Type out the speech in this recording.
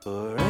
Forever.